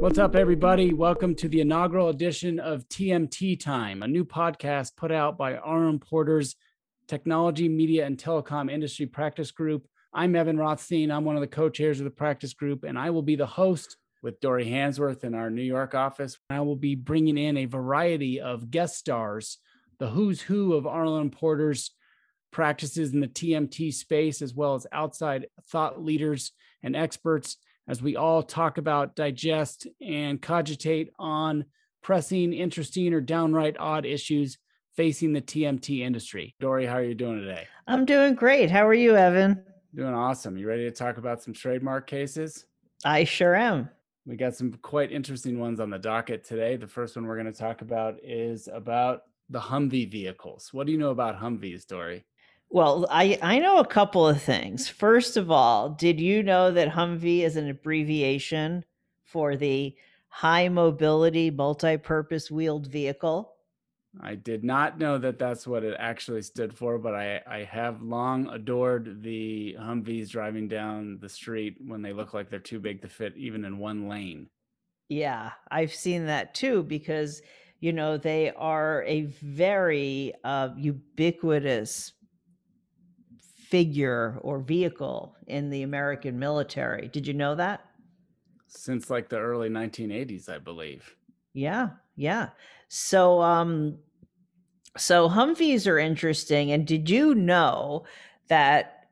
What's up, everybody? Welcome to the inaugural edition of TMT Time, a new podcast put out by Arnold & Porter's Technology, Media, and Telecom Industry Practice Group. I'm Evan Rothstein. I'm one of the co chairs of the practice group, and I will be the host with Dori Hanswirth in our New York office. I will be bringing in a variety of guest stars, the who's who of Arnold & Porter's practices in the TMT space, as well as outside thought leaders and experts as we all talk about, digest, and cogitate on pressing, interesting, or downright odd issues facing the TMT industry. Dori, how are you doing today? I'm doing great. How are you, Evan? Doing awesome. You ready to talk about some trademark cases? I sure am. We got some quite interesting ones on the docket today. The first one we're going to talk about is about the Humvee vehicles. What do you know about Humvees, Dori? Well, I, I know a couple of things. First of all, did you know that Humvee is an abbreviation for the High Mobility Multi Purpose Wheeled Vehicle? I did not know that that's what it actually stood for, but I, I have long adored the Humvees driving down the street when they look like they're too big to fit even in one lane. Yeah, I've seen that too because, you know, they are a very uh, ubiquitous figure or vehicle in the American military. Did you know that? Since like the early 1980s, I believe. Yeah, yeah. So um so Humvees are interesting and did you know that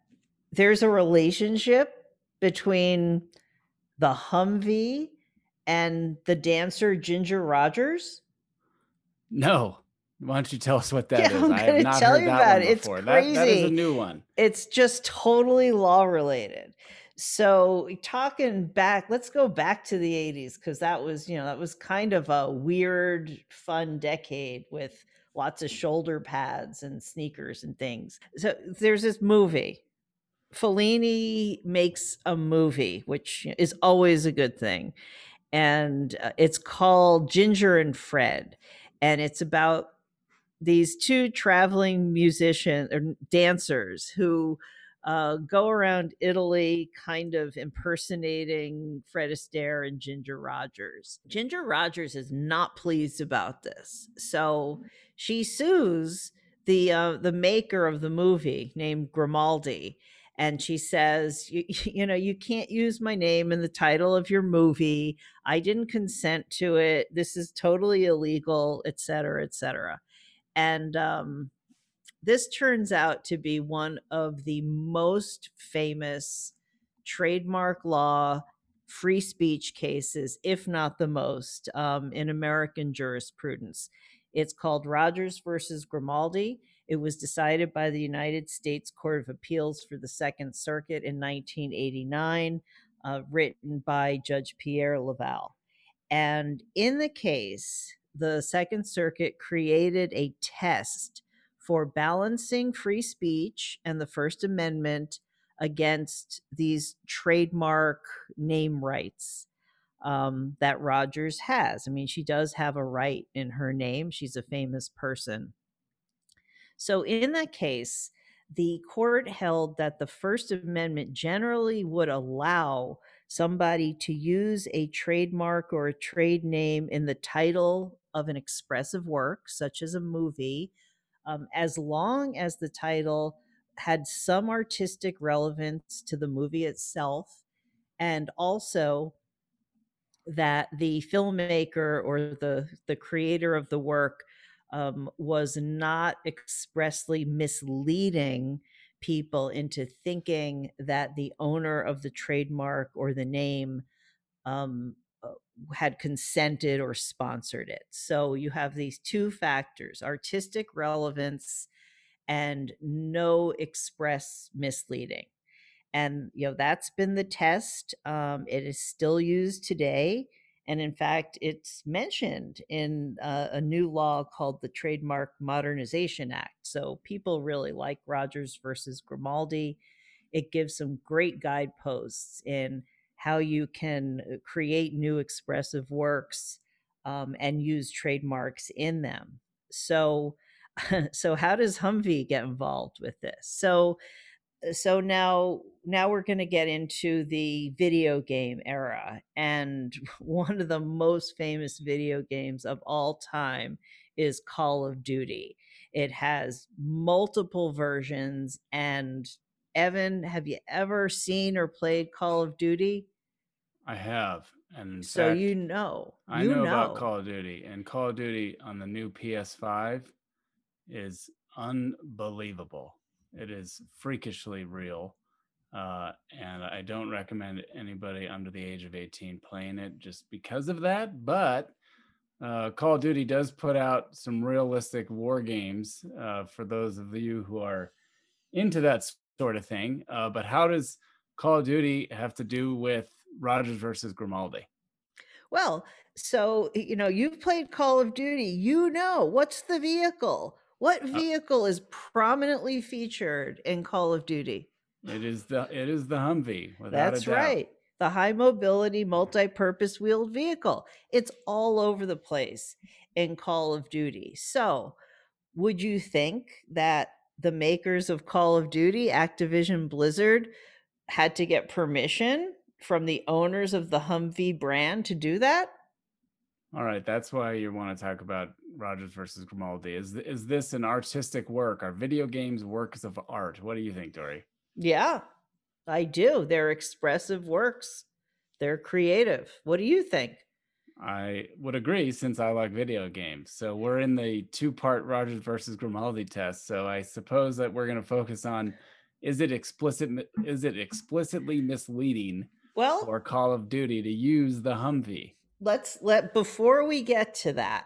there's a relationship between the Humvee and the dancer Ginger Rogers? No. Why don't you tell us what that yeah, is? I'm I have not tell heard you that about it. It's crazy. That, that is a new one. It's just totally law related. So talking back, let's go back to the 80s because that was, you know, that was kind of a weird, fun decade with lots of shoulder pads and sneakers and things. So there's this movie. Fellini makes a movie, which is always a good thing. And uh, it's called Ginger and Fred. And it's about these two traveling musicians or dancers who uh, go around Italy kind of impersonating Fred Astaire and Ginger Rogers. Ginger Rogers is not pleased about this. So she sues the uh, the maker of the movie named Grimaldi and she says you, you know you can't use my name in the title of your movie i didn't consent to it this is totally illegal et cetera et cetera and um, this turns out to be one of the most famous trademark law free speech cases, if not the most, um, in American jurisprudence. It's called Rogers versus Grimaldi. It was decided by the United States Court of Appeals for the Second Circuit in 1989, uh, written by Judge Pierre Leval. And in the case, the Second Circuit created a test for balancing free speech and the First Amendment against these trademark name rights um, that Rogers has. I mean, she does have a right in her name, she's a famous person. So, in that case, the court held that the First Amendment generally would allow somebody to use a trademark or a trade name in the title of an expressive work, such as a movie, um, as long as the title had some artistic relevance to the movie itself and also that the filmmaker or the the creator of the work um, was not expressly misleading people into thinking that the owner of the trademark or the name um, uh, had consented or sponsored it. So you have these two factors artistic relevance and no express misleading. And, you know, that's been the test. Um, it is still used today. And in fact, it's mentioned in uh, a new law called the Trademark Modernization Act. So people really like Rogers versus Grimaldi. It gives some great guideposts in how you can uh, create new expressive works um, and use trademarks in them. So, so how does Humvee get involved with this? So, Uh, so now now we're going to get into the video game era and one of the most famous video games of all time is Call of Duty. It has multiple versions and Evan, have you ever seen or played Call of Duty? I have. And So fact, you know. I You know about know. Call of Duty, and Call of Duty on the new PS5 is unbelievable. It is freakishly real. Uh, and I don't recommend anybody under the age of 18 playing it just because of that. But uh, Call of Duty does put out some realistic war games uh, for those of you who are into that sort of thing. Uh, but how does Call of Duty have to do with Rogers versus Grimaldi? Well, so you know, you've played Call of Duty. You know, what's the vehicle? What Uh, vehicle is prominently featured in Call of Duty? It is the it is the Humvee That's right. The high mobility, multi purpose wheeled vehicle. It's all over the place in Call of Duty. So, would you think that the makers of Call of Duty, Activision Blizzard, had to get permission from the owners of the Humvee brand to do that? All right, that's why you want to talk about Rogers versus Grimaldi. Is is this an artistic work? Are video games works of art? What do you think, Dori? Yeah, I do. They're expressive works. They're creative. What do you think? I would agree since I like video games. So we're in the two-part Rogers versus Grimaldi test. So I suppose that we're going to focus on is it explicit is it explicitly misleading Well, for Call of Duty to use the Humvee? Let's let before we get to that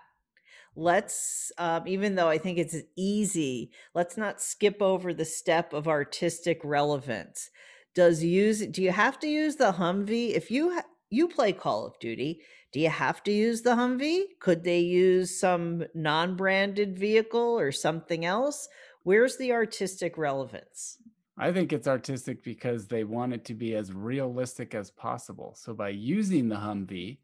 let's um, even though i think it's easy let's not skip over the step of artistic relevance. Does use do you have to use the humvee? If you you play call of duty do you have to use the humvee? Could they use some non-branded vehicle or something else? Where's the artistic relevance? I think it's artistic because they want it to be as realistic as possible. So by using the Humvee,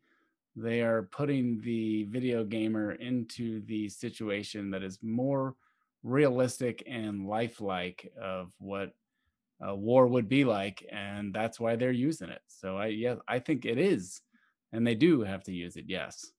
they are putting the video gamer into the situation that is more realistic and lifelike of what a war would be like and that's why they're using it. So I yeah, I think it is and they do have to use it. Yes.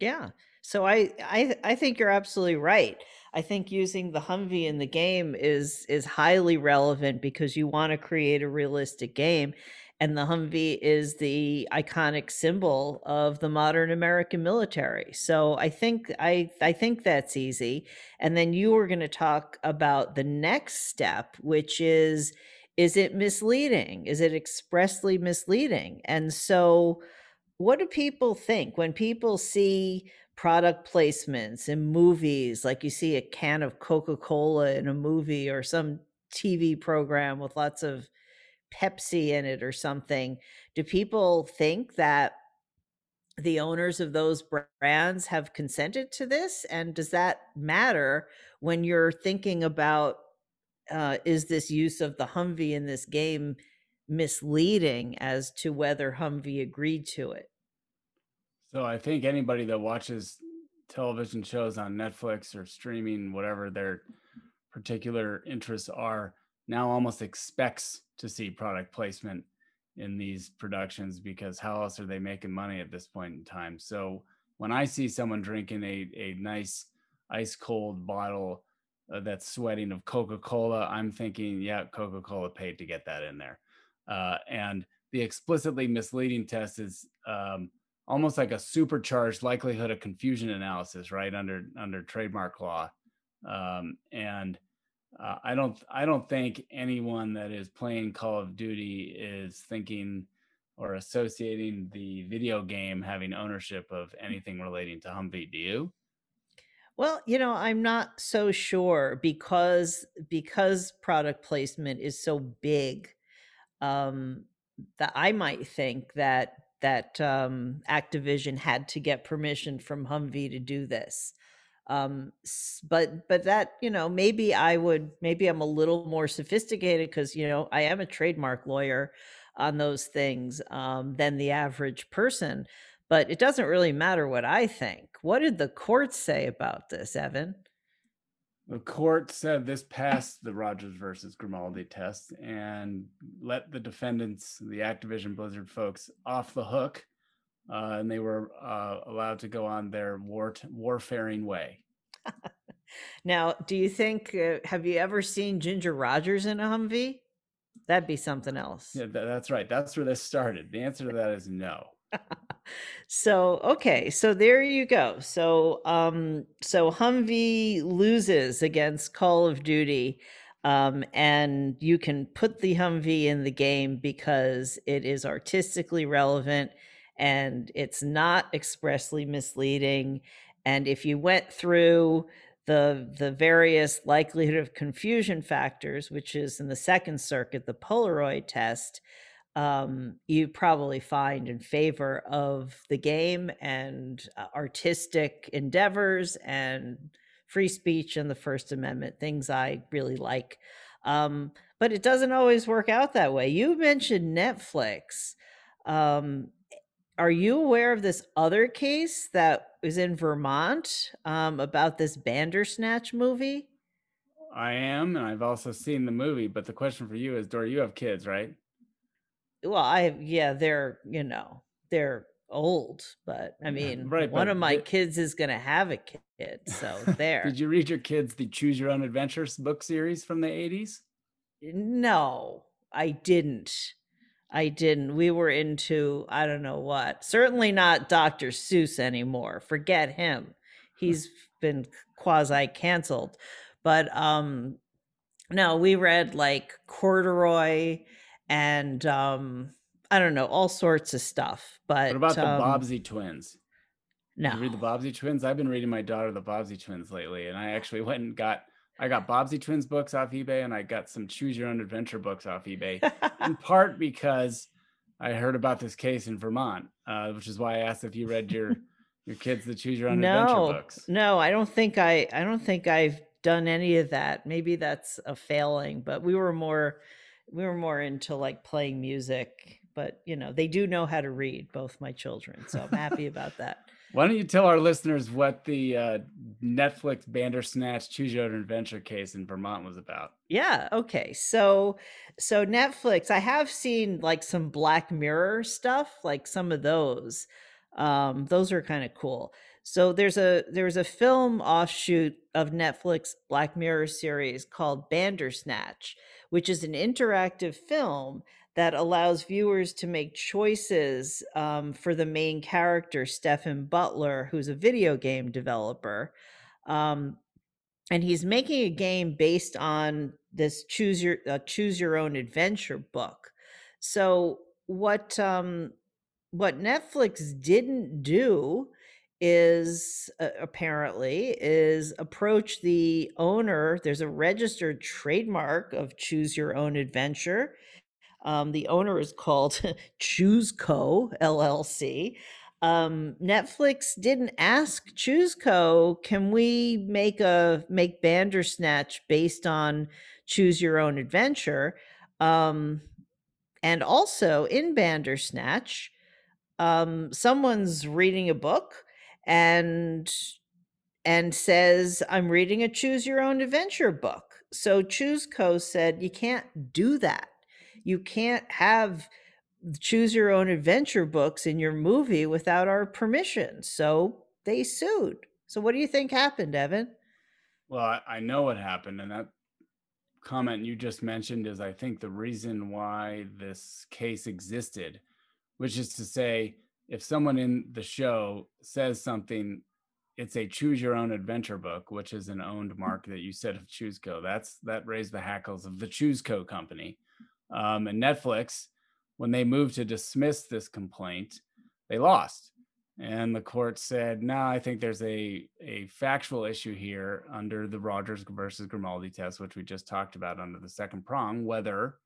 Yeah. So I I I think you're absolutely right. I think using the Humvee in the game is is highly relevant because you want to create a realistic game and the Humvee is the iconic symbol of the modern American military. So I think I I think that's easy. And then you were going to talk about the next step which is is it misleading? Is it expressly misleading? And so what do people think when people see product placements in movies, like you see a can of Coca-Cola in a movie or some TV program with lots of Pepsi in it or something? Do people think that the owners of those brands have consented to this? And does that matter when you're thinking about uh, is this use of the Humvee in this game misleading as to whether Humvee agreed to it? So I think anybody that watches television shows on Netflix or streaming, whatever their particular interests are, now almost expects to see product placement in these productions because how else are they making money at this point in time? So when I see someone drinking a, a nice ice cold bottle uh, that's sweating of Coca Cola, I'm thinking, yeah, Coca Cola paid to get that in there. Uh, and the explicitly misleading test is um, almost like a supercharged likelihood of confusion analysis, right under under trademark law. Um, and uh, I don't I don't think anyone that is playing Call of Duty is thinking or associating the video game having ownership of anything relating to Humvee. Do you? Well, you know, I'm not so sure because because product placement is so big um, that I might think that that um, Activision had to get permission from Humvee to do this. Um, but but that you know maybe I would maybe I'm a little more sophisticated because you know I am a trademark lawyer on those things um, than the average person. But it doesn't really matter what I think. What did the court say about this, Evan? The court said this passed the Rogers versus Grimaldi test and let the defendants, the Activision Blizzard folks, off the hook, uh, and they were uh, allowed to go on their war warfaring way. now, do you think? Uh, have you ever seen Ginger Rogers in a Humvee? That'd be something else. Yeah, that's right. That's where this started. The answer to that is no. so okay, so there you go. So um, so Humvee loses against Call of Duty. Um, and you can put the Humvee in the game because it is artistically relevant and it's not expressly misleading. And if you went through the the various likelihood of confusion factors, which is in the Second Circuit, the Polaroid test, um, you probably find in favor of the game and uh, artistic endeavors and free speech and the First Amendment, things I really like. Um, but it doesn't always work out that way. You mentioned Netflix. Um, are you aware of this other case that is in Vermont um, about this Bandersnatch movie? I am, and I've also seen the movie. But the question for you is, Dori, you have kids, right? well i yeah they're you know they're old but i mean right one of my kids is gonna have a kid so there did you read your kids the choose your own adventures book series from the 80s no i didn't i didn't we were into i don't know what certainly not dr seuss anymore forget him he's been quasi canceled but um no we read like corduroy and um I don't know, all sorts of stuff. But what about um, the Bobbsey twins? No. You read the Bobbsey twins? I've been reading my daughter the Bobbsey twins lately, and I actually went and got I got Bobbsey twins books off eBay, and I got some Choose Your Own Adventure books off eBay, in part because I heard about this case in Vermont, uh, which is why I asked if you read your your kids the Choose Your Own no, Adventure books. No, I don't think I I don't think I've done any of that. Maybe that's a failing, but we were more we were more into like playing music, but you know, they do know how to read, both my children. So I'm happy about that. Why don't you tell our listeners what the uh, Netflix Bandersnatch Choose Your Own Adventure case in Vermont was about? Yeah. Okay. So, so Netflix, I have seen like some Black Mirror stuff, like some of those. Um, those are kind of cool. So there's a there's a film offshoot of Netflix Black Mirror series called Bandersnatch, which is an interactive film that allows viewers to make choices um, for the main character, Stephen Butler, who's a video game developer. Um, and he's making a game based on this choose your uh, choose your own adventure book. So what um, what Netflix didn't do is uh, apparently is approach the owner there's a registered trademark of choose your own adventure um, the owner is called chooseco llc um, netflix didn't ask chooseco can we make a make bandersnatch based on choose your own adventure? Um, and also in bandersnatch um, someone's reading a book and and says i'm reading a choose your own adventure book. So chooseco said you can't do that you can't have choose your own adventure books in your movie without our permission so they sued. So what do you think happened evan? Well i, I know what happened and that comment you just mentioned is i think the reason why this case existed which is to say if someone in the show says something it's a choose your own adventure book which is an owned mm. mark that you said of chooseco that's that raised the hackles of the chooseco company um, and netflix when they moved to dismiss this complaint they lost and the court said no i think there's a, a factual issue here under the rogers versus grimaldi test which we just talked about under the second prong whether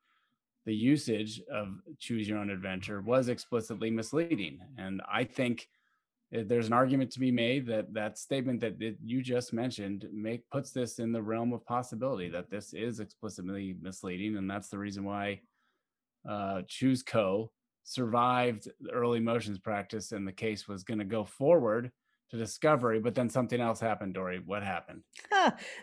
the usage of choose your own adventure was explicitly misleading. And I think there's an argument to be made that that statement that you just mentioned make puts this in the realm of possibility that this is explicitly misleading, and that's the reason why uh, Co. survived the early motions practice, and the case was going to go forward to discovery, but then something else happened, Dori. What happened?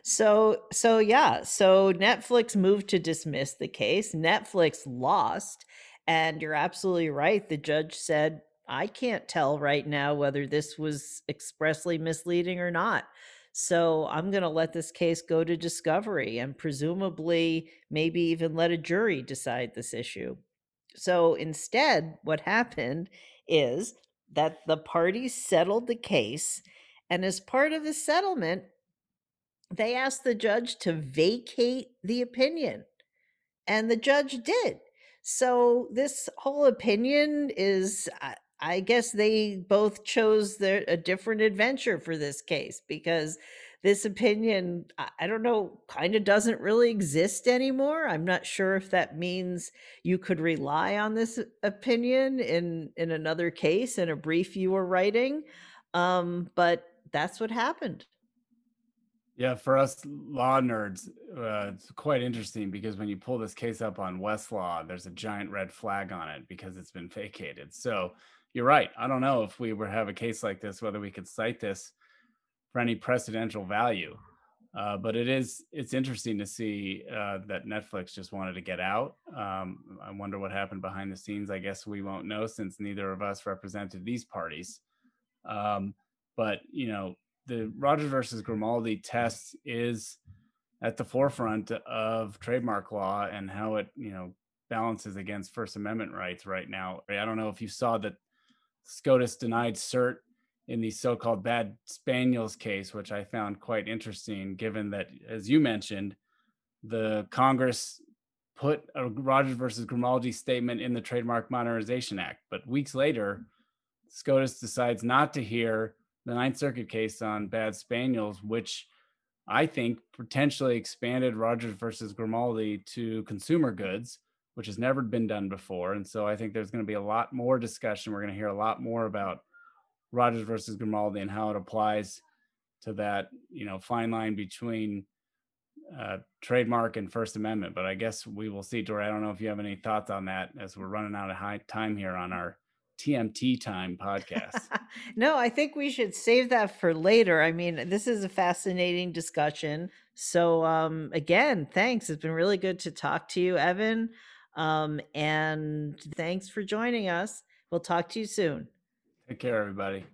so so yeah, so Netflix moved to dismiss the case. Netflix lost, and you're absolutely right. The judge said, I can't tell right now whether this was expressly misleading or not. So I'm going to let this case go to discovery and presumably maybe even let a jury decide this issue. So instead, what happened is that the parties settled the case. And as part of the settlement, they asked the judge to vacate the opinion. And the judge did. So this whole opinion is, uh, I guess they both chose their, a different adventure for this case because this opinion, I don't know, kind of doesn't really exist anymore. I'm not sure if that means you could rely on this opinion in in another case in a brief you were writing. Um, but that's what happened. Yeah, for us law nerds, uh, it's quite interesting because when you pull this case up on Westlaw, there's a giant red flag on it because it's been vacated. So you're right. I don't know if we were have a case like this, whether we could cite this for any precedential value. Uh, but it is it's interesting to see uh, that Netflix just wanted to get out. Um, I wonder what happened behind the scenes. I guess we won't know since neither of us represented these parties. Um, but you know, the Rogers versus Grimaldi test is at the forefront of trademark law and how it you know balances against First Amendment rights right now. I don't know if you saw that SCOTUS denied cert in the so-called bad spaniels case which i found quite interesting given that as you mentioned the congress put a rogers versus grimaldi statement in the trademark modernization act. But weeks later scotus decides not to hear the ninth circuit case on bad spaniels which i think potentially expanded rogers versus grimaldi to consumer goods which has never been done before and so i think there's going to be a lot more discussion we're going to hear a lot more about Rogers versus Grimaldi and how it applies to that, you know, fine line between uh, trademark and First Amendment. But I guess we will see. Dori, I don't know if you have any thoughts on that as we're running out of high time here on our TMT time podcast. no, I think we should save that for later. I mean, this is a fascinating discussion. So, um, again, thanks. It's been really good to talk to you, Evan. Um, and thanks for joining us. We'll talk to you soon. Take care, everybody.